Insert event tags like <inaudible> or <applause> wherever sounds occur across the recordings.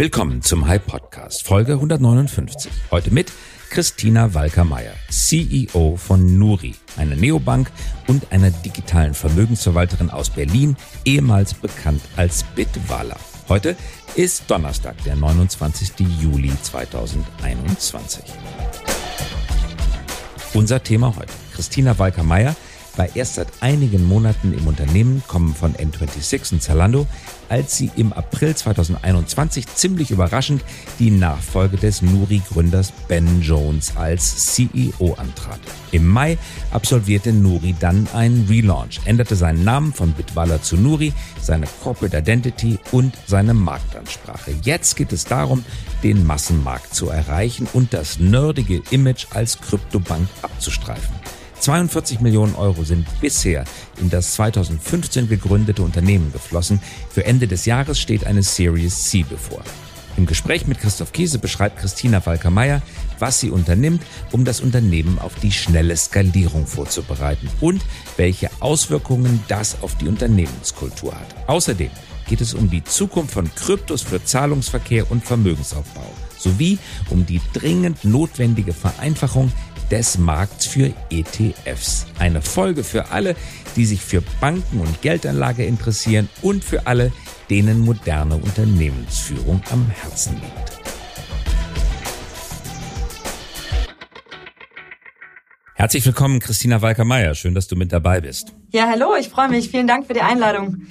Willkommen zum Hype Podcast, Folge 159. Heute mit Christina Walker-Meyer, CEO von Nuri, einer Neobank und einer digitalen Vermögensverwalterin aus Berlin, ehemals bekannt als Bitwala. Heute ist Donnerstag, der 29. Juli 2021. Unser Thema heute. Christina Walker-Meyer war erst seit einigen Monaten im Unternehmen, kommen von N26 und Zalando, als sie im April 2021 ziemlich überraschend die Nachfolge des Nuri-Gründers Ben Jones als CEO antrat. Im Mai absolvierte Nuri dann einen Relaunch, änderte seinen Namen von Bitwala zu Nuri, seine Corporate Identity und seine Marktansprache. Jetzt geht es darum, den Massenmarkt zu erreichen und das nerdige Image als Kryptobank abzustreifen. 42 Millionen Euro sind bisher in das 2015 gegründete Unternehmen geflossen. Für Ende des Jahres steht eine Series C bevor. Im Gespräch mit Christoph Kiese beschreibt Christina Walker-Meyer, was sie unternimmt, um das Unternehmen auf die schnelle Skalierung vorzubereiten und welche Auswirkungen das auf die Unternehmenskultur hat. Außerdem geht es um die Zukunft von Kryptos für Zahlungsverkehr und Vermögensaufbau sowie um die dringend notwendige Vereinfachung des Markts für ETFs. Eine Folge für alle, die sich für Banken und Geldanlage interessieren und für alle, denen moderne Unternehmensführung am Herzen liegt. Herzlich willkommen, Christina Walker-Meyer. Schön, dass du mit dabei bist. Ja, hallo, ich freue mich. Vielen Dank für die Einladung.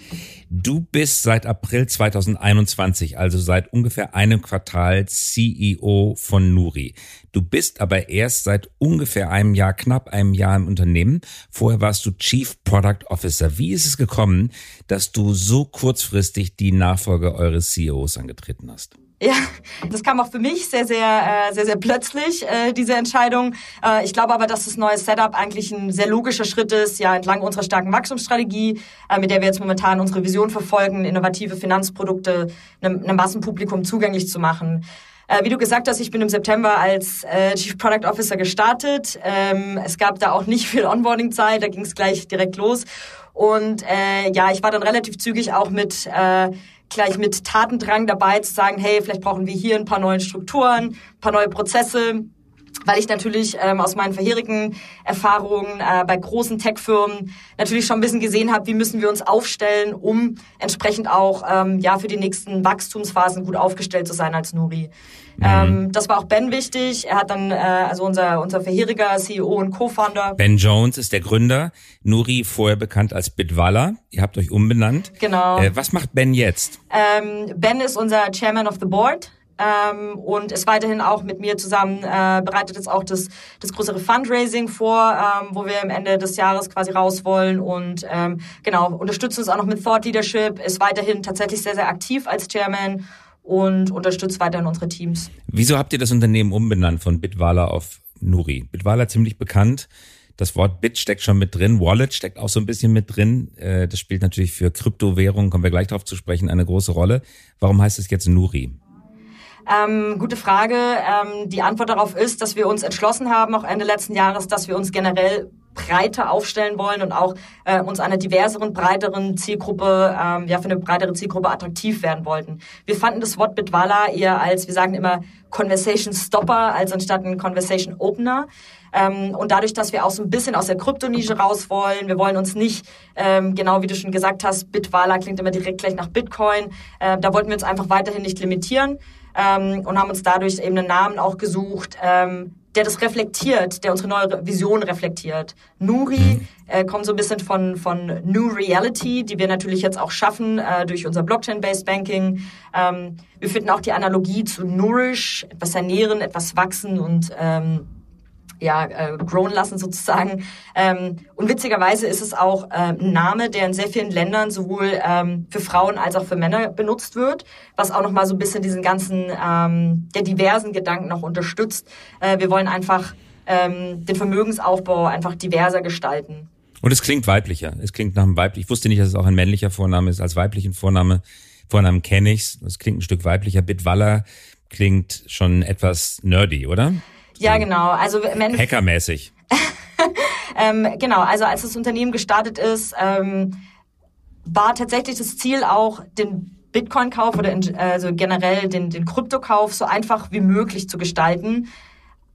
Du bist seit April 2021, also seit ungefähr einem Quartal CEO von Nuri. Du bist aber erst seit ungefähr einem Jahr, knapp einem Jahr im Unternehmen. Vorher warst du Chief Product Officer. Wie ist es gekommen, dass du so kurzfristig die Nachfolge eures CEOs angetreten hast? Ja, das kam auch für mich sehr, sehr, äh, sehr, sehr plötzlich, äh, diese Entscheidung. Äh, ich glaube aber, dass das neue Setup eigentlich ein sehr logischer Schritt ist, ja, entlang unserer starken Wachstumsstrategie, mit der wir jetzt momentan unsere Vision verfolgen, innovative Finanzprodukte einem, einem Massenpublikum zugänglich zu machen. Wie du gesagt hast, ich bin im September als Chief Product Officer gestartet. Ähm, es gab da auch nicht viel Onboarding-Zeit, da ging es gleich direkt los. Und ja, ich war dann relativ zügig auch mit gleich mit Tatendrang dabei zu sagen, hey, vielleicht brauchen wir hier ein paar neue Strukturen, ein paar neue Prozesse, weil ich natürlich ähm, aus meinen vorherigen Erfahrungen äh, bei großen Tech-Firmen natürlich schon ein bisschen gesehen habe, wie müssen wir uns aufstellen, um entsprechend auch ähm, ja für die nächsten Wachstumsphasen gut aufgestellt zu sein als Nuri. Mhm. Ähm, das war auch Ben wichtig. Er hat dann, äh, also unser, unser vorheriger CEO und Co-Founder. Ben Jones ist der Gründer. Nuri, vorher bekannt als Bitwala. Ihr habt euch umbenannt. Genau. Äh, was macht Ben jetzt? Ähm, ben ist unser Chairman of the Board. Ähm, und ist weiterhin auch mit mir zusammen, äh, bereitet jetzt auch das, das größere Fundraising vor, ähm, wo wir am Ende des Jahres quasi raus wollen und ähm, genau, unterstützt uns auch noch mit Thought Leadership, ist weiterhin tatsächlich sehr, sehr aktiv als Chairman und unterstützt weiterhin unsere Teams. Wieso habt ihr das Unternehmen umbenannt von Bitwala auf Nuri? Bitwala ziemlich bekannt. Das Wort Bit steckt schon mit drin, Wallet steckt auch so ein bisschen mit drin. Äh, das spielt natürlich für Kryptowährungen, kommen wir gleich darauf zu sprechen, eine große Rolle. Warum heißt es jetzt Nuri? Ähm, gute Frage. Ähm, die Antwort darauf ist, dass wir uns entschlossen haben, auch Ende letzten Jahres, dass wir uns generell breiter aufstellen wollen und auch äh, uns einer diverseren, breiteren Zielgruppe, ähm, ja, für eine breitere Zielgruppe attraktiv werden wollten. Wir fanden das Wort Bitwala eher als, wir sagen immer, Conversation Stopper als anstatt ein Conversation Opener. Ähm, und dadurch, dass wir auch so ein bisschen aus der Kryptonische raus wollen, wir wollen uns nicht, ähm, genau wie du schon gesagt hast, Bitwala klingt immer direkt gleich nach Bitcoin, äh, da wollten wir uns einfach weiterhin nicht limitieren ähm, und haben uns dadurch eben einen Namen auch gesucht, ähm, der das reflektiert, der unsere neue Vision reflektiert. Nuri mhm. äh, kommt so ein bisschen von, von New Reality, die wir natürlich jetzt auch schaffen äh, durch unser Blockchain-Based Banking. Ähm, wir finden auch die Analogie zu Nourish, etwas ernähren, etwas wachsen und ähm, ja, äh, grown lassen sozusagen. Ähm, und witzigerweise ist es auch äh, ein Name, der in sehr vielen Ländern sowohl ähm, für Frauen als auch für Männer benutzt wird, was auch nochmal so ein bisschen diesen ganzen, ähm, der diversen Gedanken noch unterstützt. Äh, wir wollen einfach ähm, den Vermögensaufbau einfach diverser gestalten. Und es klingt weiblicher. Es klingt nach einem weiblich. Ich wusste nicht, dass es auch ein männlicher Vorname ist. Als weiblichen Vorname, Vornamen kenne ich's. Es klingt ein Stück weiblicher. Bitwaller klingt schon etwas nerdy, oder? Ja, genau. Also Hackermäßig. <laughs> ähm, genau, also als das Unternehmen gestartet ist, ähm, war tatsächlich das Ziel auch, den Bitcoin-Kauf oder in, also generell den, den Kryptokauf so einfach wie möglich zu gestalten.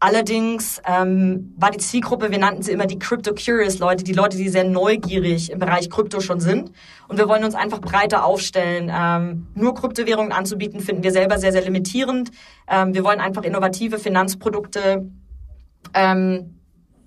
Allerdings ähm, war die Zielgruppe, wir nannten sie immer die Crypto-Curious-Leute, die Leute, die sehr neugierig im Bereich Krypto schon sind. Und wir wollen uns einfach breiter aufstellen. Ähm, nur Kryptowährungen anzubieten, finden wir selber sehr, sehr limitierend. Ähm, wir wollen einfach innovative Finanzprodukte ähm,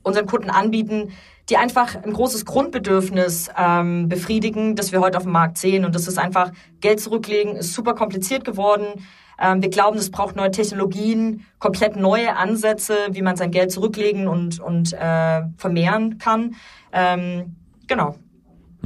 unseren Kunden anbieten, die einfach ein großes Grundbedürfnis ähm, befriedigen, das wir heute auf dem Markt sehen. Und das ist einfach Geld zurücklegen, ist super kompliziert geworden. Ähm, wir glauben, es braucht neue Technologien, komplett neue Ansätze, wie man sein Geld zurücklegen und, und äh, vermehren kann. Ähm, genau.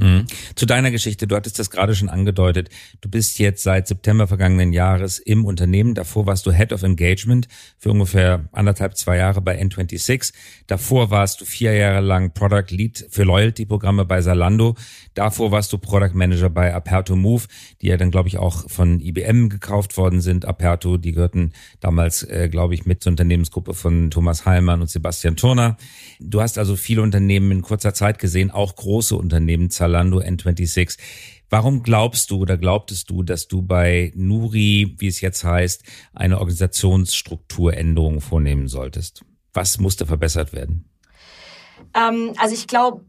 Mhm. Zu deiner Geschichte, du hattest das gerade schon angedeutet. Du bist jetzt seit September vergangenen Jahres im Unternehmen. Davor warst du Head of Engagement für ungefähr anderthalb, zwei Jahre bei N26. Davor warst du vier Jahre lang Product Lead für Loyalty-Programme bei Zalando. Davor warst du Product Manager bei Aperto Move, die ja dann, glaube ich, auch von IBM gekauft worden sind. Aperto, die gehörten damals, äh, glaube ich, mit zur Unternehmensgruppe von Thomas Heilmann und Sebastian Turner. Du hast also viele Unternehmen in kurzer Zeit gesehen, auch große Unternehmen, N26. Warum glaubst du oder glaubtest du, dass du bei Nuri, wie es jetzt heißt, eine Organisationsstrukturänderung vornehmen solltest? Was musste verbessert werden? Ähm, also ich glaube,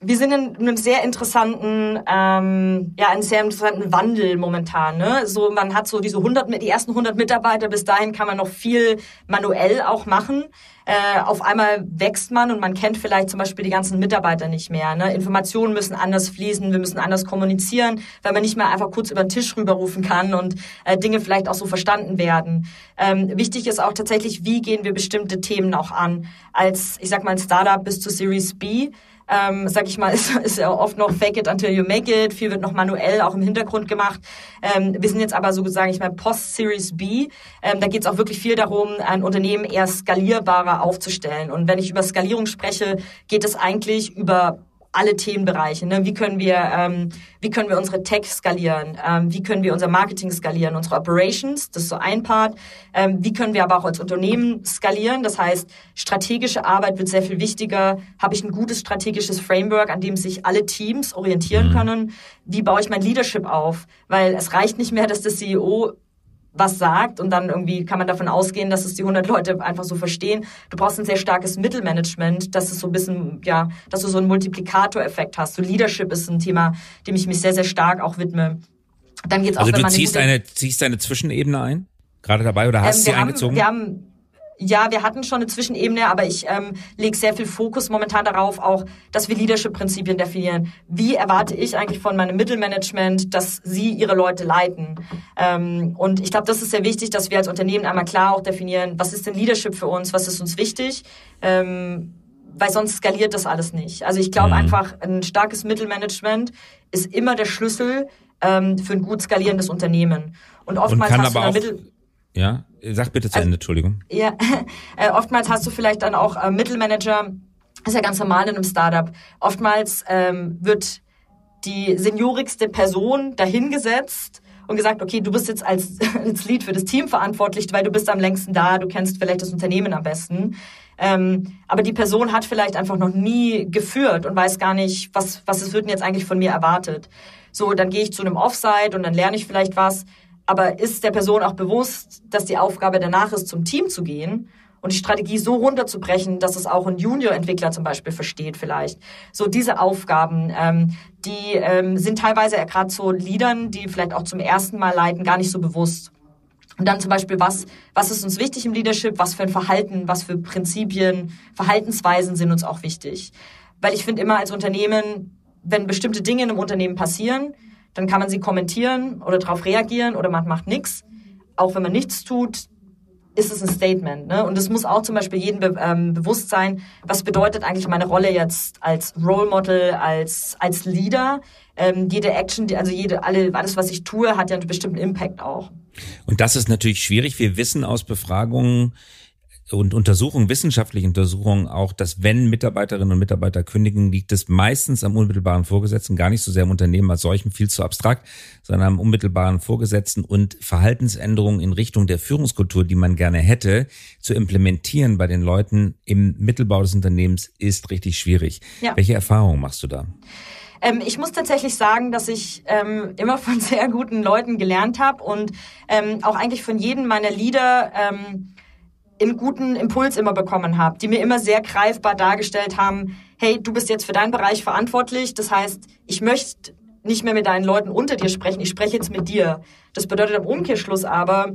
wir sind in einem sehr interessanten, ähm, ja, einem sehr interessanten Wandel momentan. Ne? So, man hat so diese 100, die ersten 100 Mitarbeiter. Bis dahin kann man noch viel manuell auch machen. Äh, auf einmal wächst man und man kennt vielleicht zum Beispiel die ganzen Mitarbeiter nicht mehr. Ne? Informationen müssen anders fließen, wir müssen anders kommunizieren, weil man nicht mehr einfach kurz über den Tisch rüberrufen kann und äh, Dinge vielleicht auch so verstanden werden. Ähm, wichtig ist auch tatsächlich, wie gehen wir bestimmte Themen auch an. Als, ich sag mal, Startup bis zu Series B ähm, sag ich mal, <laughs> ist, ist ja oft noch fake it until you make it. Viel wird noch manuell auch im Hintergrund gemacht. Ähm, wir sind jetzt aber so, sage ich mal, Post-Series B. Ähm, da geht es auch wirklich viel darum, ein Unternehmen eher skalierbarer aufzustellen. Und wenn ich über Skalierung spreche, geht es eigentlich über alle Themenbereiche. Ne? Wie können wir, ähm, wie können wir unsere Tech skalieren? Ähm, wie können wir unser Marketing skalieren? Unsere Operations, das ist so ein Part. Ähm, wie können wir aber auch als Unternehmen skalieren? Das heißt, strategische Arbeit wird sehr viel wichtiger. Habe ich ein gutes strategisches Framework, an dem sich alle Teams orientieren mhm. können? Wie baue ich mein Leadership auf? Weil es reicht nicht mehr, dass der CEO was sagt und dann irgendwie kann man davon ausgehen, dass es die 100 Leute einfach so verstehen. Du brauchst ein sehr starkes Mittelmanagement, dass es so ein bisschen, ja, dass du so einen Multiplikatoreffekt hast. So Leadership ist ein Thema, dem ich mich sehr, sehr stark auch widme. Dann geht's auch, also du ziehst eine, ziehst eine Zwischenebene ein? Gerade dabei oder hast ähm, sie haben, eingezogen? Wir haben ja, wir hatten schon eine Zwischenebene, aber ich ähm, lege sehr viel Fokus momentan darauf, auch, dass wir Leadership-Prinzipien definieren. Wie erwarte ich eigentlich von meinem Mittelmanagement, dass sie ihre Leute leiten? Ähm, und ich glaube, das ist sehr wichtig, dass wir als Unternehmen einmal klar auch definieren, was ist denn Leadership für uns, was ist uns wichtig? Ähm, weil sonst skaliert das alles nicht. Also ich glaube mhm. einfach, ein starkes Mittelmanagement ist immer der Schlüssel ähm, für ein gut skalierendes Unternehmen. Und oftmals und hast du Mittel ja, sag bitte zu also, Ende, Entschuldigung. Ja, <laughs> äh, oftmals hast du vielleicht dann auch äh, Mittelmanager, das ist ja ganz normal in einem Startup. Oftmals ähm, wird die seniorigste Person dahingesetzt und gesagt, okay, du bist jetzt als, <laughs> als Lead für das Team verantwortlich, weil du bist am längsten da, du kennst vielleicht das Unternehmen am besten. Ähm, aber die Person hat vielleicht einfach noch nie geführt und weiß gar nicht, was, was es wird denn jetzt eigentlich von mir erwartet. So, dann gehe ich zu einem Offsite und dann lerne ich vielleicht was. Aber ist der Person auch bewusst, dass die Aufgabe danach ist, zum Team zu gehen und die Strategie so runterzubrechen, dass es auch ein Junior-Entwickler zum Beispiel versteht vielleicht. So diese Aufgaben, ähm, die ähm, sind teilweise gerade so Leadern, die vielleicht auch zum ersten Mal leiten, gar nicht so bewusst. Und dann zum Beispiel, was, was ist uns wichtig im Leadership, was für ein Verhalten, was für Prinzipien, Verhaltensweisen sind uns auch wichtig. Weil ich finde immer als Unternehmen, wenn bestimmte Dinge in einem Unternehmen passieren, dann kann man sie kommentieren oder darauf reagieren oder man macht nichts. Auch wenn man nichts tut, ist es ein Statement. Ne? Und es muss auch zum Beispiel jedem be ähm, bewusst sein, was bedeutet eigentlich meine Rolle jetzt als Role Model, als, als Leader. Ähm, jede Action, also jede, alle, alles, was ich tue, hat ja einen bestimmten Impact auch. Und das ist natürlich schwierig. Wir wissen aus Befragungen, und Untersuchungen, wissenschaftliche Untersuchungen auch, dass wenn Mitarbeiterinnen und Mitarbeiter kündigen, liegt es meistens am unmittelbaren Vorgesetzten, gar nicht so sehr im Unternehmen als solchem, viel zu abstrakt, sondern am unmittelbaren Vorgesetzten und Verhaltensänderungen in Richtung der Führungskultur, die man gerne hätte, zu implementieren bei den Leuten im Mittelbau des Unternehmens ist richtig schwierig. Ja. Welche Erfahrungen machst du da? Ähm, ich muss tatsächlich sagen, dass ich ähm, immer von <laughs> sehr guten Leuten gelernt habe und ähm, auch eigentlich von jedem meiner Leader ähm, einen guten Impuls immer bekommen habe, die mir immer sehr greifbar dargestellt haben, hey, du bist jetzt für deinen Bereich verantwortlich, das heißt, ich möchte nicht mehr mit deinen Leuten unter dir sprechen, ich spreche jetzt mit dir. Das bedeutet im Umkehrschluss aber,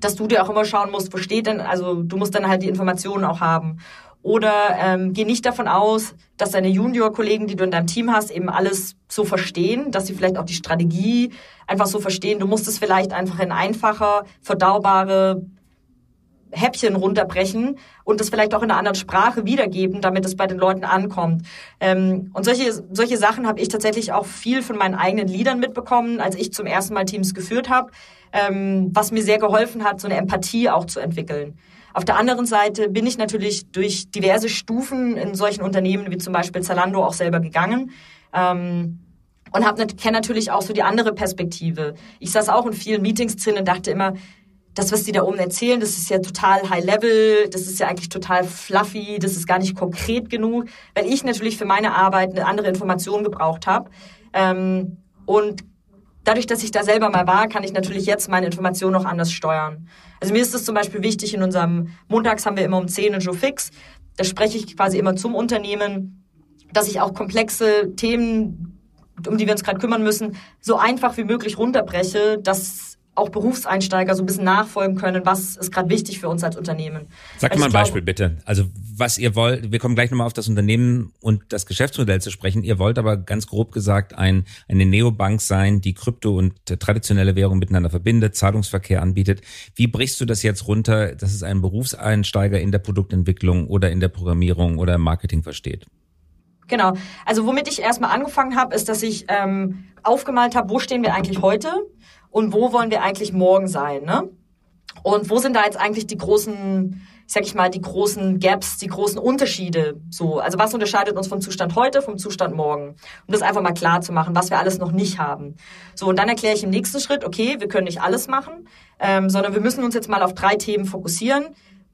dass du dir auch immer schauen musst, wo steht denn, also du musst dann halt die Informationen auch haben. Oder ähm, geh nicht davon aus, dass deine Junior-Kollegen, die du in deinem Team hast, eben alles so verstehen, dass sie vielleicht auch die Strategie einfach so verstehen. Du musst es vielleicht einfach in einfacher, verdaubare Häppchen runterbrechen und das vielleicht auch in einer anderen Sprache wiedergeben, damit es bei den Leuten ankommt. Ähm, und solche, solche Sachen habe ich tatsächlich auch viel von meinen eigenen Liedern mitbekommen, als ich zum ersten Mal Teams geführt habe, ähm, was mir sehr geholfen hat, so eine Empathie auch zu entwickeln. Auf der anderen Seite bin ich natürlich durch diverse Stufen in solchen Unternehmen wie zum Beispiel Zalando auch selber gegangen. Ähm, und kenne natürlich auch so die andere Perspektive. Ich saß auch in vielen Meetings drin und dachte immer, das, was die da oben erzählen, das ist ja total high level, das ist ja eigentlich total fluffy, das ist gar nicht konkret genug, weil ich natürlich für meine Arbeit eine andere Information gebraucht habe. Ähm, und dadurch, dass ich da selber mal war, kann ich natürlich jetzt meine Informationen noch anders steuern. Also mir ist es zum Beispiel wichtig, in unserem Montags haben wir immer um 10 eine Joe Fix, da spreche ich quasi immer zum Unternehmen, dass ich auch komplexe Themen, um die wir uns gerade kümmern müssen, so einfach wie möglich runterbreche, dass auch Berufseinsteiger so ein bisschen nachfolgen können, was ist gerade wichtig für uns als Unternehmen. Sag also mal ein Beispiel bitte. Also was ihr wollt, wir kommen gleich nochmal auf das Unternehmen und das Geschäftsmodell zu sprechen. Ihr wollt aber ganz grob gesagt ein, eine Neobank sein, die Krypto und traditionelle Währung miteinander verbindet, Zahlungsverkehr anbietet. Wie brichst du das jetzt runter, dass es ein Berufseinsteiger in der Produktentwicklung oder in der Programmierung oder im Marketing versteht? Genau. Also womit ich erstmal angefangen habe, ist, dass ich ähm, aufgemalt habe, wo stehen wir eigentlich heute und wo wollen wir eigentlich morgen sein, ne? Und wo sind da jetzt eigentlich die großen, sag ich mal, die großen Gaps, die großen Unterschiede? So, also was unterscheidet uns vom Zustand heute vom Zustand morgen? Um das einfach mal klar zu machen, was wir alles noch nicht haben. So, und dann erkläre ich im nächsten Schritt, okay, wir können nicht alles machen, ähm, sondern wir müssen uns jetzt mal auf drei Themen fokussieren,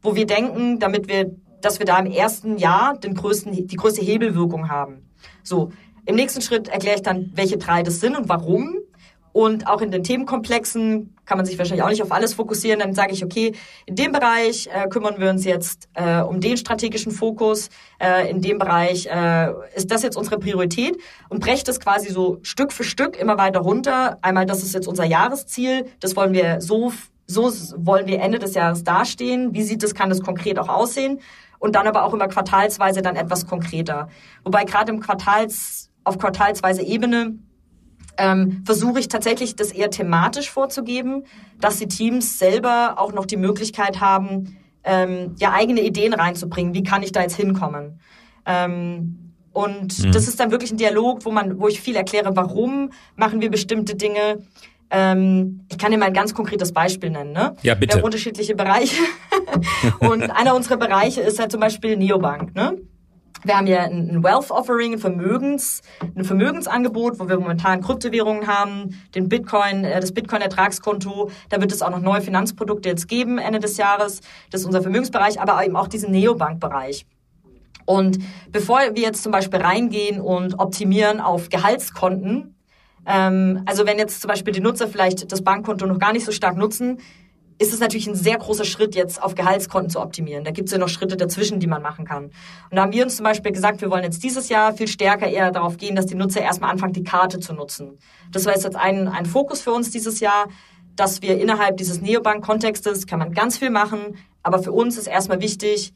wo wir denken, damit wir, dass wir da im ersten Jahr den größten, die größte Hebelwirkung haben. So, im nächsten Schritt erkläre ich dann, welche drei das sind und warum. Und auch in den Themenkomplexen kann man sich wahrscheinlich auch nicht auf alles fokussieren. Dann sage ich, okay, in dem Bereich äh, kümmern wir uns jetzt äh, um den strategischen Fokus. Äh, in dem Bereich äh, ist das jetzt unsere Priorität und breche das quasi so Stück für Stück immer weiter runter. Einmal, das ist jetzt unser Jahresziel. Das wollen wir so, so wollen wir Ende des Jahres dastehen. Wie sieht das, kann das konkret auch aussehen? Und dann aber auch immer quartalsweise dann etwas konkreter. Wobei gerade im Quartals, auf quartalsweise Ebene ähm, versuche ich tatsächlich das eher thematisch vorzugeben, dass die Teams selber auch noch die Möglichkeit haben, ähm, ja eigene Ideen reinzubringen. Wie kann ich da jetzt hinkommen? Ähm, und mhm. das ist dann wirklich ein Dialog, wo man, wo ich viel erkläre, warum machen wir bestimmte Dinge. Ähm, ich kann dir mal ein ganz konkretes Beispiel nennen. Ne? Ja, bitte. Wir haben unterschiedliche Bereiche. <laughs> und einer unserer Bereiche ist halt zum Beispiel Neobank. Ne? Wir haben ja ein Wealth Offering, ein Vermögens, ein Vermögensangebot, wo wir momentan Kryptowährungen haben, den Bitcoin, äh, das Bitcoin-Ertragskonto. Da wird es auch noch neue Finanzprodukte jetzt geben Ende des Jahres. Das ist unser Vermögensbereich, aber eben auch diesen Neobank-Bereich. Und bevor wir jetzt zum Beispiel reingehen und optimieren auf Gehaltskonten, ähm, also wenn jetzt zum Beispiel die Nutzer vielleicht das Bankkonto noch gar nicht so stark nutzen, ist es natürlich ein sehr großer Schritt, jetzt auf Gehaltskonten zu optimieren. Da gibt es ja noch Schritte dazwischen, die man machen kann. Und da haben wir uns zum Beispiel gesagt, wir wollen jetzt dieses Jahr viel stärker eher darauf gehen, dass die Nutzer erstmal anfangen, die Karte zu nutzen. Das war jetzt ein, ein Fokus für uns dieses Jahr, dass wir innerhalb dieses Neobank-Kontextes kann man ganz viel machen, aber für uns ist erstmal wichtig,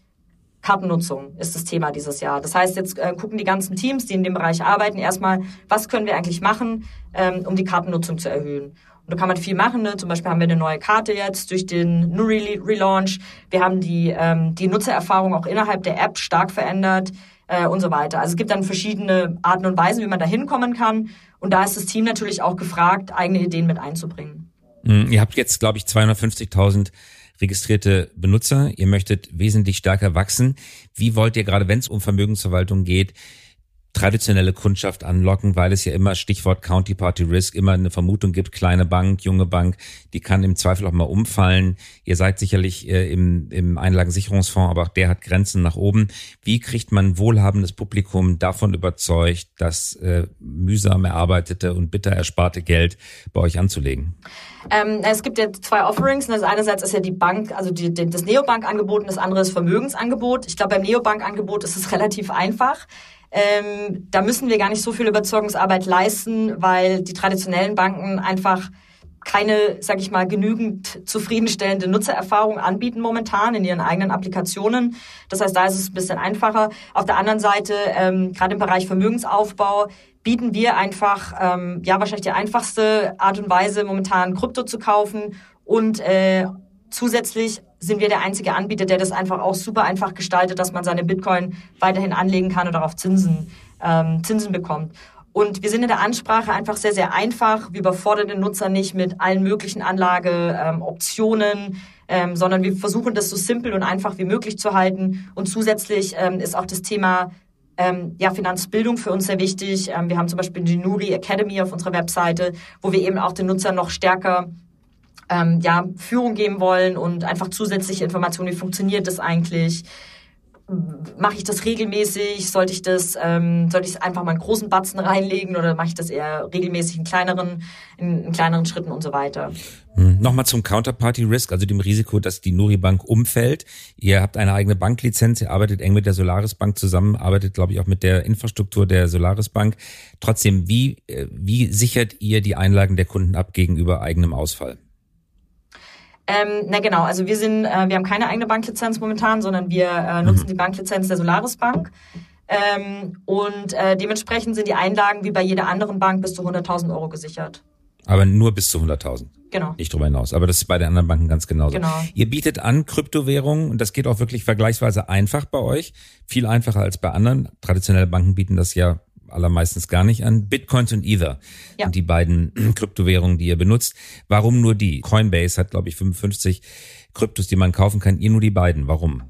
Kartennutzung ist das Thema dieses Jahr. Das heißt, jetzt äh, gucken die ganzen Teams, die in dem Bereich arbeiten, erstmal, was können wir eigentlich machen, ähm, um die Kartennutzung zu erhöhen. Und da kann man viel machen. Ne? Zum Beispiel haben wir eine neue Karte jetzt durch den Nuri Relaunch. Wir haben die, ähm, die Nutzererfahrung auch innerhalb der App stark verändert äh, und so weiter. Also es gibt dann verschiedene Arten und Weisen, wie man da hinkommen kann. Und da ist das Team natürlich auch gefragt, eigene Ideen mit einzubringen. Mm, ihr habt jetzt, glaube ich, 250.000 registrierte Benutzer. Ihr möchtet wesentlich stärker wachsen. Wie wollt ihr gerade, wenn es um Vermögensverwaltung geht, traditionelle Kundschaft anlocken, weil es ja immer Stichwort Counterparty Risk immer eine Vermutung gibt, kleine Bank, junge Bank, die kann im Zweifel auch mal umfallen. Ihr seid sicherlich äh, im, im Einlagensicherungsfonds, aber auch der hat Grenzen nach oben. Wie kriegt man wohlhabendes Publikum davon überzeugt, das äh, mühsam erarbeitete und bitter ersparte Geld bei euch anzulegen? Ähm, es gibt ja zwei Offerings. Das einerseits ist ja die Bank, also die, das Neobank-Angebot und das andere ist Vermögensangebot. Ich glaube, beim Neobank-Angebot ist es <laughs> relativ einfach. Ähm, da müssen wir gar nicht so viel Überzeugungsarbeit leisten, weil die traditionellen Banken einfach keine, sag ich mal, genügend zufriedenstellende Nutzererfahrung anbieten momentan in ihren eigenen Applikationen. Das heißt, da ist es ein bisschen einfacher. Auf der anderen Seite, ähm, gerade im Bereich Vermögensaufbau, bieten wir einfach, ähm, ja, wahrscheinlich die einfachste Art und Weise, momentan Krypto zu kaufen und äh, zusätzlich sind wir der einzige Anbieter, der das einfach auch super einfach gestaltet, dass man seine Bitcoin weiterhin anlegen kann und darauf Zinsen, ähm, Zinsen bekommt. Und wir sind in der Ansprache einfach sehr, sehr einfach. Wir überfordern den Nutzer nicht mit allen möglichen Anlageoptionen, ähm, ähm, sondern wir versuchen das so simpel und einfach wie möglich zu halten. Und zusätzlich ähm, ist auch das Thema ähm, ja, Finanzbildung für uns sehr wichtig. Ähm, wir haben zum Beispiel die Nuri Academy auf unserer Webseite, wo wir eben auch den Nutzer noch stärker ähm, ja, Führung geben wollen und einfach zusätzliche Informationen, wie funktioniert das eigentlich, mache ich das regelmäßig? Sollte ich das, ähm, sollte ich einfach mal einen großen Batzen reinlegen oder mache ich das eher regelmäßig in kleineren, in, in kleineren Schritten und so weiter? Hm. Nochmal zum Counterparty Risk, also dem Risiko, dass die Nuri Bank umfällt. Ihr habt eine eigene Banklizenz, ihr arbeitet eng mit der Solaris Bank zusammen, arbeitet, glaube ich, auch mit der Infrastruktur der Solaris Bank. Trotzdem, wie, äh, wie sichert ihr die Einlagen der Kunden ab gegenüber eigenem Ausfall? Ähm, na genau, also wir sind, äh, wir haben keine eigene Banklizenz momentan, sondern wir äh, nutzen mhm. die Banklizenz der Solaris Bank. Ähm, und äh, dementsprechend sind die Einlagen wie bei jeder anderen Bank bis zu 100.000 Euro gesichert. Aber nur bis zu 100.000. Genau. Nicht drüber hinaus. Aber das ist bei den anderen Banken ganz genauso. Genau. Ihr bietet an Kryptowährungen und das geht auch wirklich vergleichsweise einfach bei euch. Viel einfacher als bei anderen. Traditionelle Banken bieten das ja allermeistens gar nicht an. Bitcoins und Ether ja. sind die beiden <clears throat> Kryptowährungen, die ihr benutzt. Warum nur die? Coinbase hat, glaube ich, 55 Kryptos, die man kaufen kann. Ihr nur die beiden. Warum?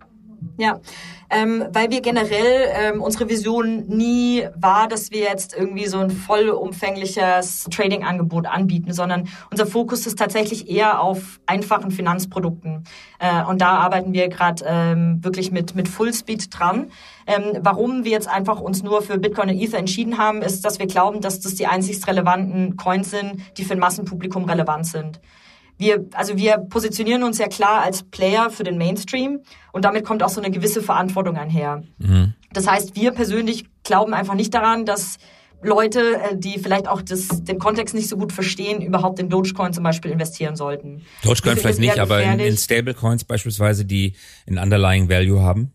Ja, ähm, weil wir generell ähm, unsere Vision nie war, dass wir jetzt irgendwie so ein vollumfängliches Trading-Angebot anbieten, sondern unser Fokus ist tatsächlich eher auf einfachen Finanzprodukten. Äh, und da arbeiten wir gerade ähm, wirklich mit mit Fullspeed dran. Ähm, warum wir jetzt einfach uns nur für Bitcoin und Ether entschieden haben, ist, dass wir glauben, dass das die einzigst relevanten Coins sind, die für ein Massenpublikum relevant sind wir, also wir positionieren uns ja klar als Player für den Mainstream und damit kommt auch so eine gewisse Verantwortung einher. Mhm. Das heißt, wir persönlich glauben einfach nicht daran, dass Leute, äh, die vielleicht auch das, den Kontext nicht so gut verstehen, überhaupt in Dogecoin zum Beispiel investieren sollten. Dogecoin vielleicht nicht, aber in, in Stablecoins beispielsweise, die ein Underlying Value haben?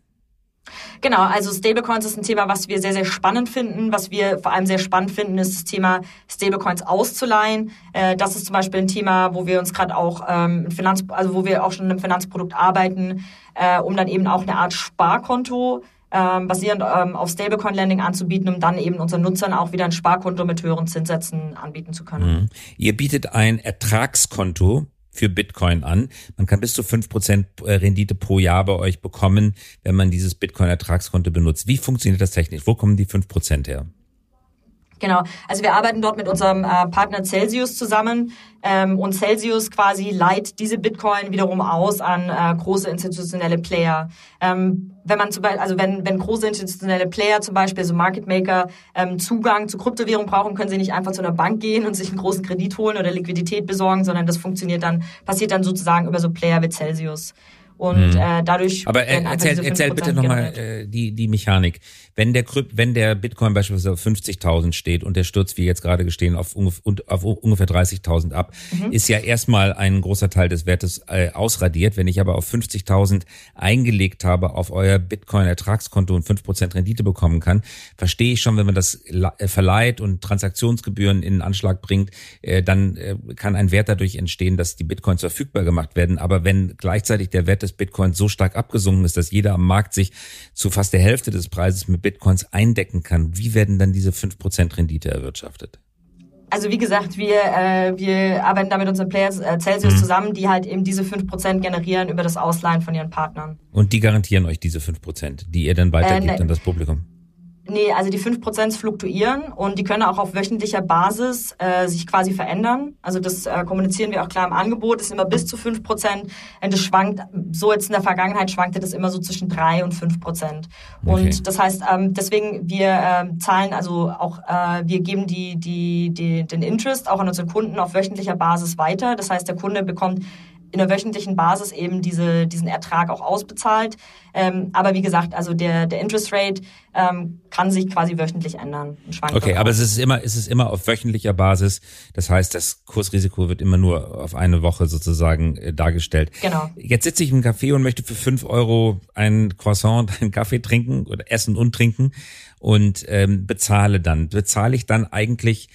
Genau, also Stablecoins ist ein Thema, was wir sehr, sehr spannend finden. Was wir vor allem sehr spannend finden, ist das Thema Stablecoins auszuleihen. Äh, das ist zum Beispiel ein Thema, wo wir uns gerade auch ähm, Finanz, also wo wir auch schon im Finanzprodukt arbeiten, äh, um dann eben auch eine Art Sparkonto ähm, basierend ähm, auf Stablecoin-Lending anzubieten, um dann eben unseren Nutzern auch wieder ein Sparkonto mit höheren Zinssätzen anbieten zu können. Mhm. Ihr bietet ein Ertragskonto für Bitcoin an. Man kann bis zu fünf Prozent äh, Rendite pro Jahr bei euch bekommen, wenn man dieses Bitcoin-Ertragskonto benutzt. Wie funktioniert das technisch? Wo kommen die fünf Prozent her? Genau, also wir arbeiten dort mit unserem äh, Partner Celsius zusammen ähm, und Celsius quasi leiht diese Bitcoin wiederum aus an äh, große institutionelle Player. Ähm, wenn man zum Beispiel, also wenn, wenn große institutionelle Player zum Beispiel, so Market Maker, ähm, Zugang zu Kryptowährung brauchen, können sie nicht einfach zu einer Bank gehen und sich einen großen Kredit holen oder Liquidität besorgen, sondern das funktioniert dann, passiert dann sozusagen über so Player wie Celsius. Und hm. äh, dadurch. Aber äh, erzähl, erzähl bitte nochmal äh, die, die Mechanik. Wenn der, Krypt, wenn der Bitcoin beispielsweise auf 50.000 steht und der stürzt, wie jetzt gerade gestehen, auf, ungef auf ungefähr 30.000 ab, mhm. ist ja erstmal ein großer Teil des Wertes äh, ausradiert. Wenn ich aber auf 50.000 eingelegt habe auf euer Bitcoin-Ertragskonto und 5% Rendite bekommen kann, verstehe ich schon, wenn man das äh, verleiht und Transaktionsgebühren in Anschlag bringt, äh, dann äh, kann ein Wert dadurch entstehen, dass die Bitcoins verfügbar gemacht werden. Aber wenn gleichzeitig der Wert des des Bitcoins so stark abgesunken ist, dass jeder am Markt sich zu fast der Hälfte des Preises mit Bitcoins eindecken kann, wie werden dann diese 5% Rendite erwirtschaftet? Also wie gesagt, wir, äh, wir arbeiten da mit unseren Players äh, Celsius mhm. zusammen, die halt eben diese 5% generieren über das Ausleihen von ihren Partnern. Und die garantieren euch diese 5%, die ihr dann weitergibt äh, ne, an das Publikum? Nee, also die 5% fluktuieren und die können auch auf wöchentlicher Basis äh, sich quasi verändern. Also das äh, kommunizieren wir auch klar im Angebot, das ist immer bis zu 5%. Und das schwankt, so jetzt in der Vergangenheit schwankte das immer so zwischen 3 und 5%. Und okay. das heißt, ähm, deswegen, wir äh, zahlen also auch, äh, wir geben die, die, die, den Interest auch an unsere Kunden auf wöchentlicher Basis weiter. Das heißt, der Kunde bekommt in der wöchentlichen Basis eben diese, diesen Ertrag auch ausbezahlt. Ähm, aber wie gesagt, also der, der Interest Rate ähm, kann sich quasi wöchentlich ändern. Okay, aber es ist immer, es ist immer auf wöchentlicher Basis. Das heißt, das Kursrisiko wird immer nur auf eine Woche sozusagen äh, dargestellt. Genau. Jetzt sitze ich im Café und möchte für fünf Euro ein Croissant, <laughs> einen Kaffee trinken oder essen und trinken und ähm, bezahle dann. Bezahle ich dann eigentlich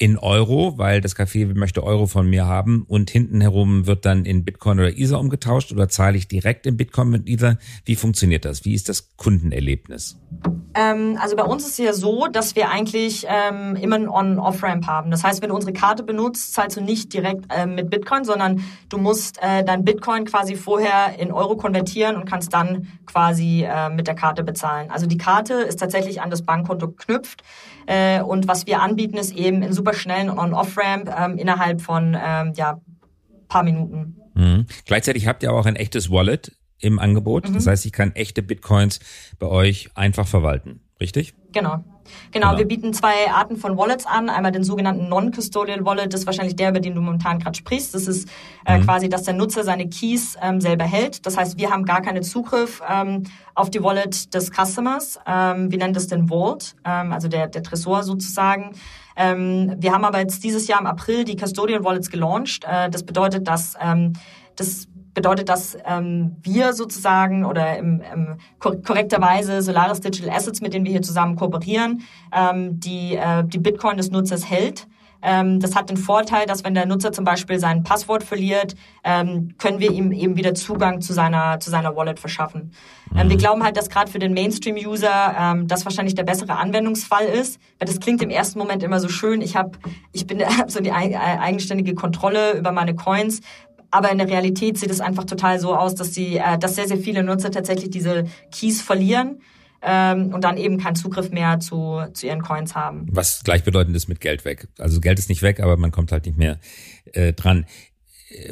in Euro, weil das Café möchte Euro von mir haben und hinten herum wird dann in Bitcoin oder Ether umgetauscht oder zahle ich direkt in Bitcoin mit Ether? Wie funktioniert das? Wie ist das Kundenerlebnis? Ähm, also bei uns ist es ja so, dass wir eigentlich ähm, immer ein On-Off-Ramp haben. Das heißt, wenn du unsere Karte benutzt, zahlst du nicht direkt ähm, mit Bitcoin, sondern du musst äh, dein Bitcoin quasi vorher in Euro konvertieren und kannst dann quasi äh, mit der Karte bezahlen. Also die Karte ist tatsächlich an das Bankkonto geknüpft. Äh, und was wir anbieten, ist eben in super schnellen On-Off-Ramp ähm, innerhalb von ähm, ja, paar Minuten. Mhm. Gleichzeitig habt ihr auch ein echtes Wallet im Angebot. Mhm. Das heißt, ich kann echte Bitcoins bei euch einfach verwalten. Richtig? Genau. Genau, genau, wir bieten zwei Arten von Wallets an. Einmal den sogenannten Non-Custodial Wallet, das ist wahrscheinlich der, über den du momentan gerade sprichst. Das ist äh, mhm. quasi, dass der Nutzer seine Keys ähm, selber hält. Das heißt, wir haben gar keinen Zugriff ähm, auf die Wallet des Customers. Ähm, wir nennen das den Vault, ähm, also der, der Tresor sozusagen. Ähm, wir haben aber jetzt dieses Jahr im April die Custodial Wallets gelauncht. Äh, das bedeutet, dass ähm, das bedeutet das, ähm, wir sozusagen oder im, im korrekterweise Solaris Digital Assets, mit denen wir hier zusammen kooperieren, ähm, die, äh, die Bitcoin des Nutzers hält. Ähm, das hat den Vorteil, dass wenn der Nutzer zum Beispiel sein Passwort verliert, ähm, können wir ihm eben wieder Zugang zu seiner, zu seiner Wallet verschaffen. Ähm, wir mhm. glauben halt, dass gerade für den Mainstream-User ähm, das wahrscheinlich der bessere Anwendungsfall ist, weil das klingt im ersten Moment immer so schön. Ich habe, ich bin <laughs> so die eigenständige Kontrolle über meine Coins. Aber in der Realität sieht es einfach total so aus, dass sie, äh, dass sehr, sehr viele Nutzer tatsächlich diese Keys verlieren ähm, und dann eben keinen Zugriff mehr zu, zu ihren Coins haben. Was gleichbedeutend ist mit Geld weg. Also Geld ist nicht weg, aber man kommt halt nicht mehr äh, dran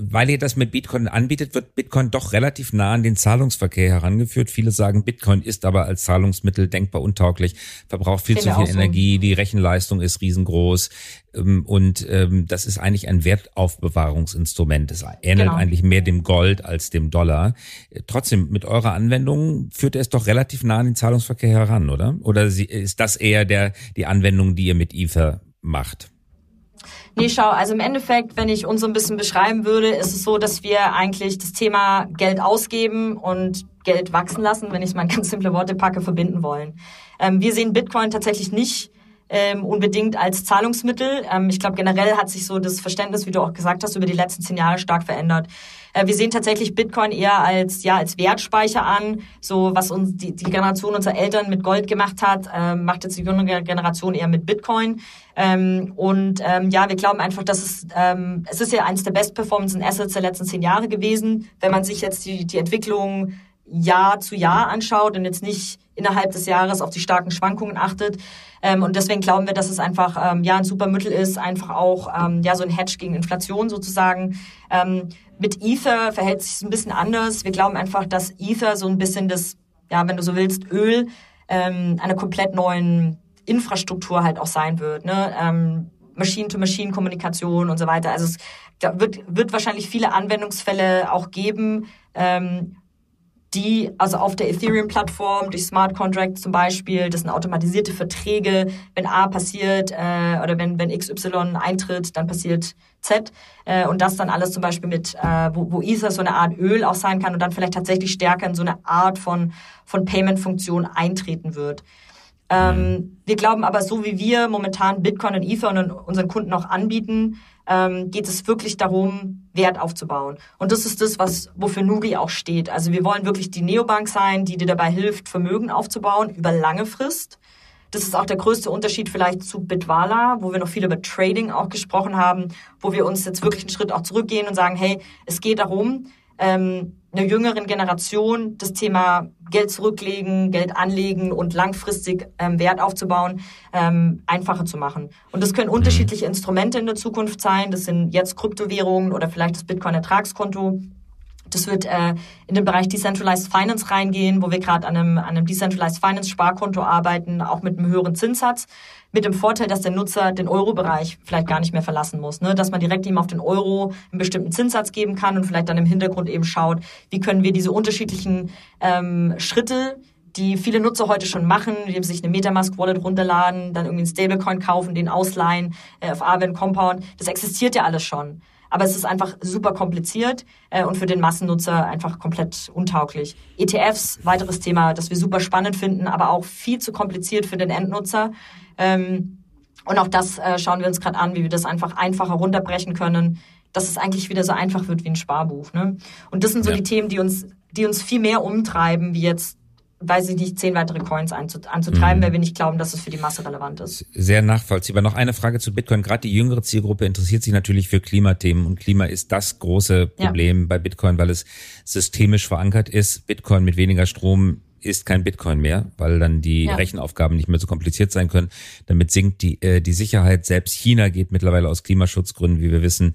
weil ihr das mit Bitcoin anbietet, wird Bitcoin doch relativ nah an den Zahlungsverkehr herangeführt. Viele sagen, Bitcoin ist aber als Zahlungsmittel denkbar untauglich, verbraucht viel zu viel Energie, so. die Rechenleistung ist riesengroß ähm, und ähm, das ist eigentlich ein Wertaufbewahrungsinstrument. Es ähnelt genau. eigentlich mehr dem Gold als dem Dollar. Trotzdem, mit eurer Anwendung führt es doch relativ nah an den Zahlungsverkehr heran, oder? Oder ist das eher der die Anwendung, die ihr mit Ether macht? Nee, schau, also im Endeffekt, wenn ich uns so ein bisschen beschreiben würde, ist es so, dass wir eigentlich das Thema Geld ausgeben und Geld wachsen lassen, wenn ich es mal in <laughs> ganz simple Worte packe, verbinden wollen. Ähm, wir sehen Bitcoin tatsächlich nicht ähm, unbedingt als Zahlungsmittel. Ähm, ich glaube, generell hat sich so das Verständnis, wie du auch gesagt hast, über die letzten zehn Jahre stark verändert. Äh, wir sehen tatsächlich Bitcoin eher als ja als Wertspeicher an, so was uns die, die Generation unserer Eltern mit Gold gemacht hat, äh, macht jetzt die jüngere Generation eher mit Bitcoin. Ähm, und ähm, ja, wir glauben einfach, dass es ähm, es ist ja eines der best performance Assets der letzten zehn Jahre gewesen. Wenn man sich jetzt die, die Entwicklung Jahr zu Jahr anschaut und jetzt nicht innerhalb des Jahres auf die starken Schwankungen achtet. Ähm, und deswegen glauben wir, dass es einfach ähm, ja ein super Mittel ist, einfach auch ähm, ja so ein Hedge gegen Inflation sozusagen. Ähm, mit Ether verhält sich es ein bisschen anders. Wir glauben einfach, dass Ether so ein bisschen das, ja, wenn du so willst, Öl ähm, einer komplett neuen Infrastruktur halt auch sein wird. Ne? Ähm, Machine-to-Machine-Kommunikation und so weiter. Also es wird, wird wahrscheinlich viele Anwendungsfälle auch geben, ähm, die, also auf der Ethereum-Plattform, durch Smart Contracts zum Beispiel, das sind automatisierte Verträge, wenn A passiert äh, oder wenn, wenn XY eintritt, dann passiert Z äh, und das dann alles zum Beispiel mit, äh, wo, wo Ether so eine Art Öl auch sein kann und dann vielleicht tatsächlich stärker in so eine Art von, von Payment-Funktion eintreten wird. Ähm, wir glauben aber, so wie wir momentan Bitcoin und Ether und unseren Kunden auch anbieten, ähm, geht es wirklich darum, Wert aufzubauen. Und das ist das, was wofür Nuri auch steht. Also wir wollen wirklich die Neobank sein, die dir dabei hilft, Vermögen aufzubauen über lange Frist. Das ist auch der größte Unterschied vielleicht zu Bitwala, wo wir noch viel über Trading auch gesprochen haben, wo wir uns jetzt wirklich einen Schritt auch zurückgehen und sagen, hey, es geht darum, ähm, einer jüngeren Generation das Thema Geld zurücklegen, Geld anlegen und langfristig ähm, Wert aufzubauen, ähm, einfacher zu machen. Und das können unterschiedliche Instrumente in der Zukunft sein. Das sind jetzt Kryptowährungen oder vielleicht das Bitcoin-Ertragskonto. Das wird äh, in den Bereich Decentralized Finance reingehen, wo wir gerade an einem, an einem Decentralized Finance Sparkonto arbeiten, auch mit einem höheren Zinssatz mit dem Vorteil, dass der Nutzer den Euro-Bereich vielleicht gar nicht mehr verlassen muss. Ne? Dass man direkt ihm auf den Euro einen bestimmten Zinssatz geben kann und vielleicht dann im Hintergrund eben schaut, wie können wir diese unterschiedlichen ähm, Schritte die viele Nutzer heute schon machen, die sich eine Metamask-Wallet runterladen, dann irgendwie einen Stablecoin kaufen, den ausleihen äh, auf Aave Compound. Das existiert ja alles schon. Aber es ist einfach super kompliziert äh, und für den Massennutzer einfach komplett untauglich. ETFs, weiteres Thema, das wir super spannend finden, aber auch viel zu kompliziert für den Endnutzer. Ähm, und auch das äh, schauen wir uns gerade an, wie wir das einfach einfacher runterbrechen können, dass es eigentlich wieder so einfach wird wie ein Sparbuch. Ne? Und das sind so ja. die Themen, die uns, die uns viel mehr umtreiben, wie jetzt weiß ich nicht, zehn weitere Coins anzutreiben, mhm. weil wir nicht glauben, dass es für die Masse relevant ist. Sehr nachvollziehbar. Noch eine Frage zu Bitcoin. Gerade die jüngere Zielgruppe interessiert sich natürlich für Klimathemen und Klima ist das große Problem ja. bei Bitcoin, weil es systemisch verankert ist. Bitcoin mit weniger Strom ist kein Bitcoin mehr, weil dann die ja. Rechenaufgaben nicht mehr so kompliziert sein können. Damit sinkt die, äh, die Sicherheit. Selbst China geht mittlerweile aus Klimaschutzgründen, wie wir wissen,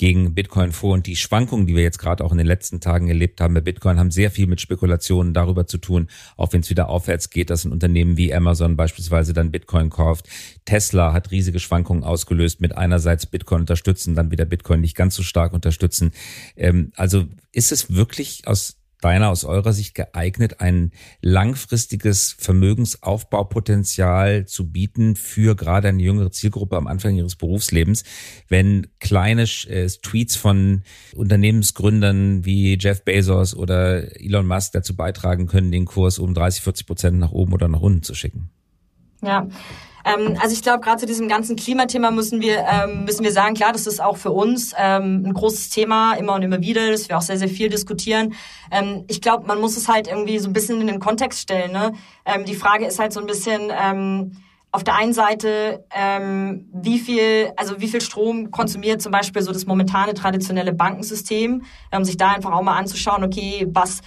gegen Bitcoin vor. Und die Schwankungen, die wir jetzt gerade auch in den letzten Tagen erlebt haben bei Bitcoin, haben sehr viel mit Spekulationen darüber zu tun, auch wenn es wieder aufwärts geht, dass ein Unternehmen wie Amazon beispielsweise dann Bitcoin kauft. Tesla hat riesige Schwankungen ausgelöst mit einerseits Bitcoin unterstützen, dann wieder Bitcoin nicht ganz so stark unterstützen. Ähm, also ist es wirklich aus deiner, aus eurer Sicht geeignet, ein langfristiges Vermögensaufbaupotenzial zu bieten für gerade eine jüngere Zielgruppe am Anfang ihres Berufslebens, wenn kleine äh, Tweets von Unternehmensgründern wie Jeff Bezos oder Elon Musk dazu beitragen können, den Kurs um 30, 40 Prozent nach oben oder nach unten zu schicken? Ja, ähm, also ich glaube, gerade zu diesem ganzen Klimathema müssen wir, ähm, müssen wir sagen, klar, das ist auch für uns ähm, ein großes Thema, immer und immer wieder, dass wir auch sehr, sehr viel diskutieren. Ähm, ich glaube, man muss es halt irgendwie so ein bisschen in den Kontext stellen. Ne? Ähm, die Frage ist halt so ein bisschen... Ähm, auf der einen Seite, ähm, wie viel, also wie viel Strom konsumiert zum Beispiel so das momentane traditionelle Bankensystem, um sich da einfach auch mal anzuschauen, okay, was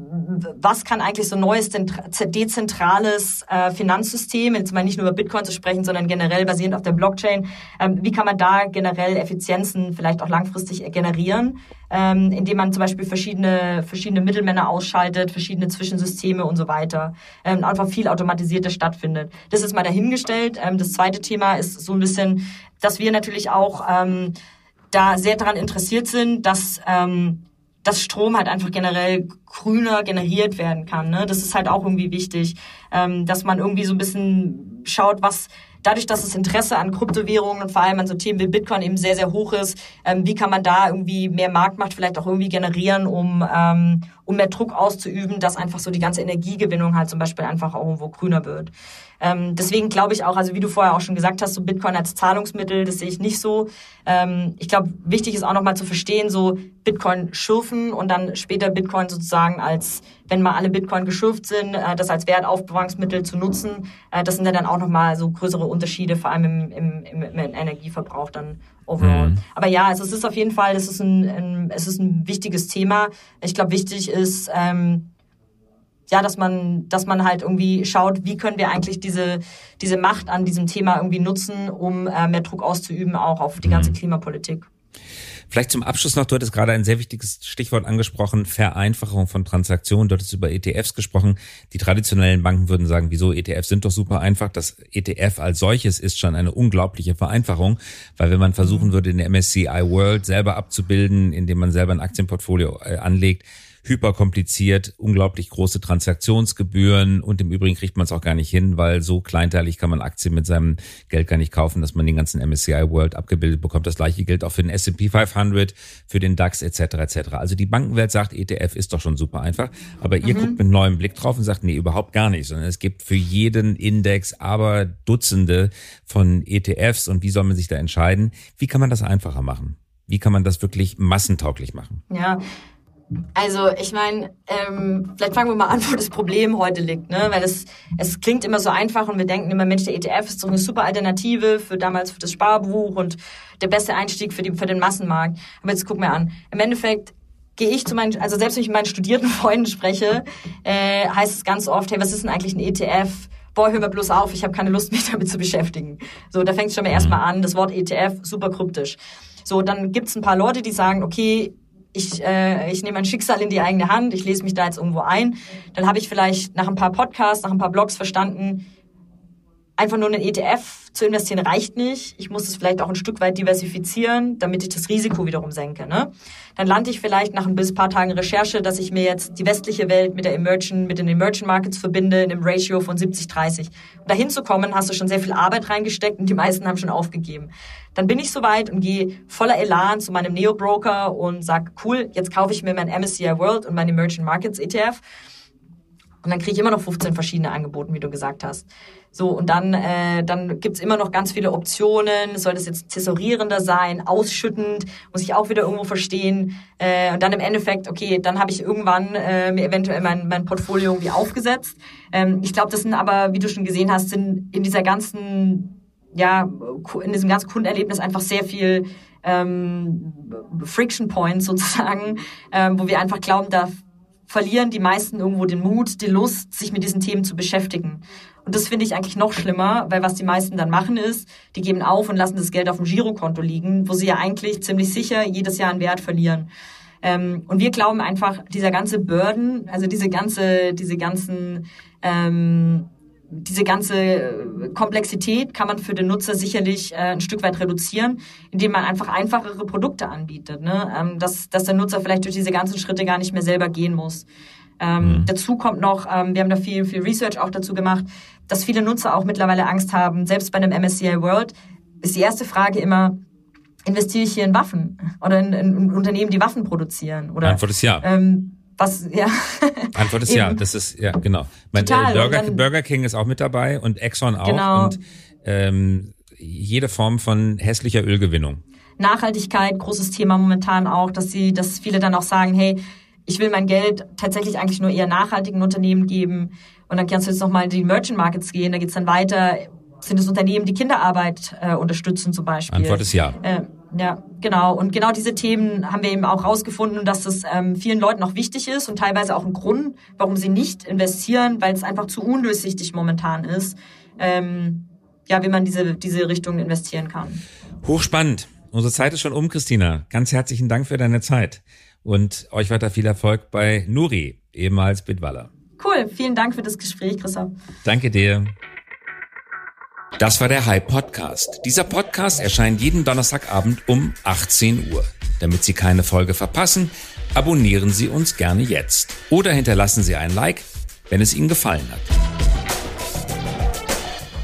was kann eigentlich so neues dezentrales äh, Finanzsystem, jetzt mal nicht nur über Bitcoin zu sprechen, sondern generell basierend auf der Blockchain, ähm, wie kann man da generell Effizienzen vielleicht auch langfristig generieren, ähm, indem man zum Beispiel verschiedene, verschiedene Mittelmänner ausschaltet, verschiedene Zwischensysteme und so weiter, ähm, einfach viel automatisierter stattfindet. Das ist mal dahingestellt. Das zweite Thema ist so ein bisschen, dass wir natürlich auch da sehr daran interessiert sind, dass dass Strom halt einfach generell grüner generiert werden kann. Ne? Das ist halt auch irgendwie wichtig, ähm, dass man irgendwie so ein bisschen schaut, was dadurch, dass das Interesse an Kryptowährungen und vor allem an so Themen wie Bitcoin eben sehr, sehr hoch ist, ähm, wie kann man da irgendwie mehr Marktmacht vielleicht auch irgendwie generieren, um, ähm, um mehr Druck auszuüben, dass einfach so die ganze Energiegewinnung halt zum Beispiel einfach auch irgendwo grüner wird. Ähm, deswegen glaube ich auch, also wie du vorher auch schon gesagt hast, so Bitcoin als Zahlungsmittel, das sehe ich nicht so. Ähm, ich glaube, wichtig ist auch nochmal zu verstehen, so Bitcoin schürfen und dann später Bitcoin sozusagen als, wenn mal alle Bitcoin geschürft sind, äh, das als Wertaufbewahrungsmittel zu nutzen. Äh, das sind ja dann auch nochmal so größere Unterschiede, vor allem im, im, im, im Energieverbrauch dann overall. Mhm. Aber ja, also es ist auf jeden Fall, es ist ein, ein es ist ein wichtiges Thema. Ich glaube, wichtig ist, ähm, ja, dass man, dass man halt irgendwie schaut, wie können wir eigentlich diese, diese Macht an diesem Thema irgendwie nutzen, um äh, mehr Druck auszuüben, auch auf die ganze mhm. Klimapolitik. Vielleicht zum Abschluss noch, du hattest gerade ein sehr wichtiges Stichwort angesprochen, Vereinfachung von Transaktionen. Du hattest über ETFs gesprochen. Die traditionellen Banken würden sagen, wieso ETFs sind doch super einfach. Das ETF als solches ist schon eine unglaubliche Vereinfachung, weil wenn man versuchen mhm. würde, den MSCI World selber abzubilden, indem man selber ein Aktienportfolio äh, anlegt, hyperkompliziert, unglaublich große Transaktionsgebühren und im Übrigen kriegt man es auch gar nicht hin, weil so kleinteilig kann man Aktien mit seinem Geld gar nicht kaufen, dass man den ganzen MSCI World abgebildet bekommt. Das gleiche gilt auch für den S&P 500, für den DAX etc. etc. Also die Bankenwelt sagt, ETF ist doch schon super einfach, aber ihr mhm. guckt mit neuem Blick drauf und sagt, nee, überhaupt gar nicht, sondern es gibt für jeden Index aber Dutzende von ETFs und wie soll man sich da entscheiden? Wie kann man das einfacher machen? Wie kann man das wirklich massentauglich machen? Ja, also ich meine, ähm, vielleicht fangen wir mal an, wo das Problem heute liegt, ne? Weil es, es klingt immer so einfach und wir denken immer, Mensch, der ETF ist so eine super Alternative für damals für das Sparbuch und der beste Einstieg für, die, für den Massenmarkt. Aber jetzt guck mir an. Im Endeffekt gehe ich zu meinen, also selbst wenn ich mit meinen studierten <laughs> Freunden spreche, äh, heißt es ganz oft, hey, was ist denn eigentlich ein ETF? Boah, hör mir bloß auf, ich habe keine Lust, mich <laughs> damit zu beschäftigen. So, da fängt es schon mal erstmal an, das Wort ETF, super kryptisch. So, dann gibt's ein paar Leute, die sagen, okay, ich, äh, ich nehme mein Schicksal in die eigene Hand, ich lese mich da jetzt irgendwo ein. Dann habe ich vielleicht nach ein paar Podcasts, nach ein paar Blogs verstanden, einfach nur in einen ETF zu investieren reicht nicht. Ich muss es vielleicht auch ein Stück weit diversifizieren, damit ich das Risiko wiederum senke. Ne? Dann lande ich vielleicht nach ein bis paar Tagen Recherche, dass ich mir jetzt die westliche Welt mit der Emerging, mit den Emerging Markets verbinde in einem Ratio von 70-30. Um dahin zu kommen, hast du schon sehr viel Arbeit reingesteckt und die meisten haben schon aufgegeben. Dann bin ich soweit und gehe voller Elan zu meinem Neo-Broker und sag, cool, jetzt kaufe ich mir mein MSCI World und mein Emerging Markets ETF. Und dann kriege ich immer noch 15 verschiedene Angebote, wie du gesagt hast. So, und dann, äh, dann gibt's immer noch ganz viele Optionen. Soll das jetzt tesorierender sein, ausschüttend, muss ich auch wieder irgendwo verstehen. Äh, und dann im Endeffekt, okay, dann habe ich irgendwann äh, mir eventuell mein, mein Portfolio irgendwie aufgesetzt. Ähm, ich glaube, das sind aber, wie du schon gesehen hast, sind in dieser ganzen, ja, in diesem ganzen Kundenerlebnis einfach sehr viel ähm, Friction Points sozusagen, ähm, wo wir einfach glauben, da verlieren die meisten irgendwo den Mut, die Lust, sich mit diesen Themen zu beschäftigen. Und das finde ich eigentlich noch schlimmer, weil was die meisten dann machen ist, die geben auf und lassen das Geld auf dem Girokonto liegen, wo sie ja eigentlich ziemlich sicher jedes Jahr einen Wert verlieren. Ähm, und wir glauben einfach, dieser ganze Burden, also diese ganze, diese ganzen, ähm, diese ganze Komplexität kann man für den Nutzer sicherlich äh, ein Stück weit reduzieren, indem man einfach einfachere Produkte anbietet, ne? ähm, dass, dass der Nutzer vielleicht durch diese ganzen Schritte gar nicht mehr selber gehen muss. Ähm, mhm. Dazu kommt noch, ähm, wir haben da viel, viel Research auch dazu gemacht, dass viele Nutzer auch mittlerweile Angst haben. Selbst bei einem MSCI World ist die erste Frage immer, investiere ich hier in Waffen oder in, in Unternehmen, die Waffen produzieren? Oder, Antwort ist ja. Ähm, was, ja. <laughs> Antwort ist ja, das ist, ja, genau. Mein, äh, Burger, dann, Burger King ist auch mit dabei und Exxon auch genau. und ähm, jede Form von hässlicher Ölgewinnung. Nachhaltigkeit, großes Thema momentan auch, dass sie, dass viele dann auch sagen, hey, ich will mein Geld tatsächlich eigentlich nur eher nachhaltigen Unternehmen geben. Und dann kannst du jetzt nochmal in die Merchant Markets gehen, da geht's dann weiter. Sind es Unternehmen, die Kinderarbeit äh, unterstützen zum Beispiel? Antwort ist ja. Äh, ja, genau. Und genau diese Themen haben wir eben auch rausgefunden, dass das ähm, vielen Leuten auch wichtig ist und teilweise auch ein Grund, warum sie nicht investieren, weil es einfach zu undurchsichtig momentan ist, ähm, ja, wie man diese, diese Richtung investieren kann. Hochspannend. Unsere Zeit ist schon um, Christina. Ganz herzlichen Dank für deine Zeit und euch weiter viel Erfolg bei Nuri, ehemals Bitwaller. Cool, vielen Dank für das Gespräch, Christoph. Danke dir. Das war der High Podcast. Dieser Podcast erscheint jeden Donnerstagabend um 18 Uhr. Damit Sie keine Folge verpassen, abonnieren Sie uns gerne jetzt oder hinterlassen Sie ein Like, wenn es Ihnen gefallen hat.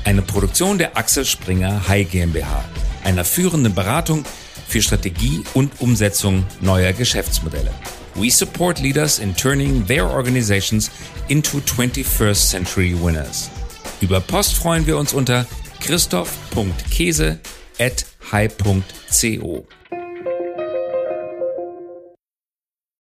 Eine Produktion der Axel Springer High GmbH, einer führenden Beratung für Strategie und Umsetzung neuer Geschäftsmodelle. We support leaders in turning their organizations into 21st century winners. Über Post freuen wir uns unter christoph.käse at high.co.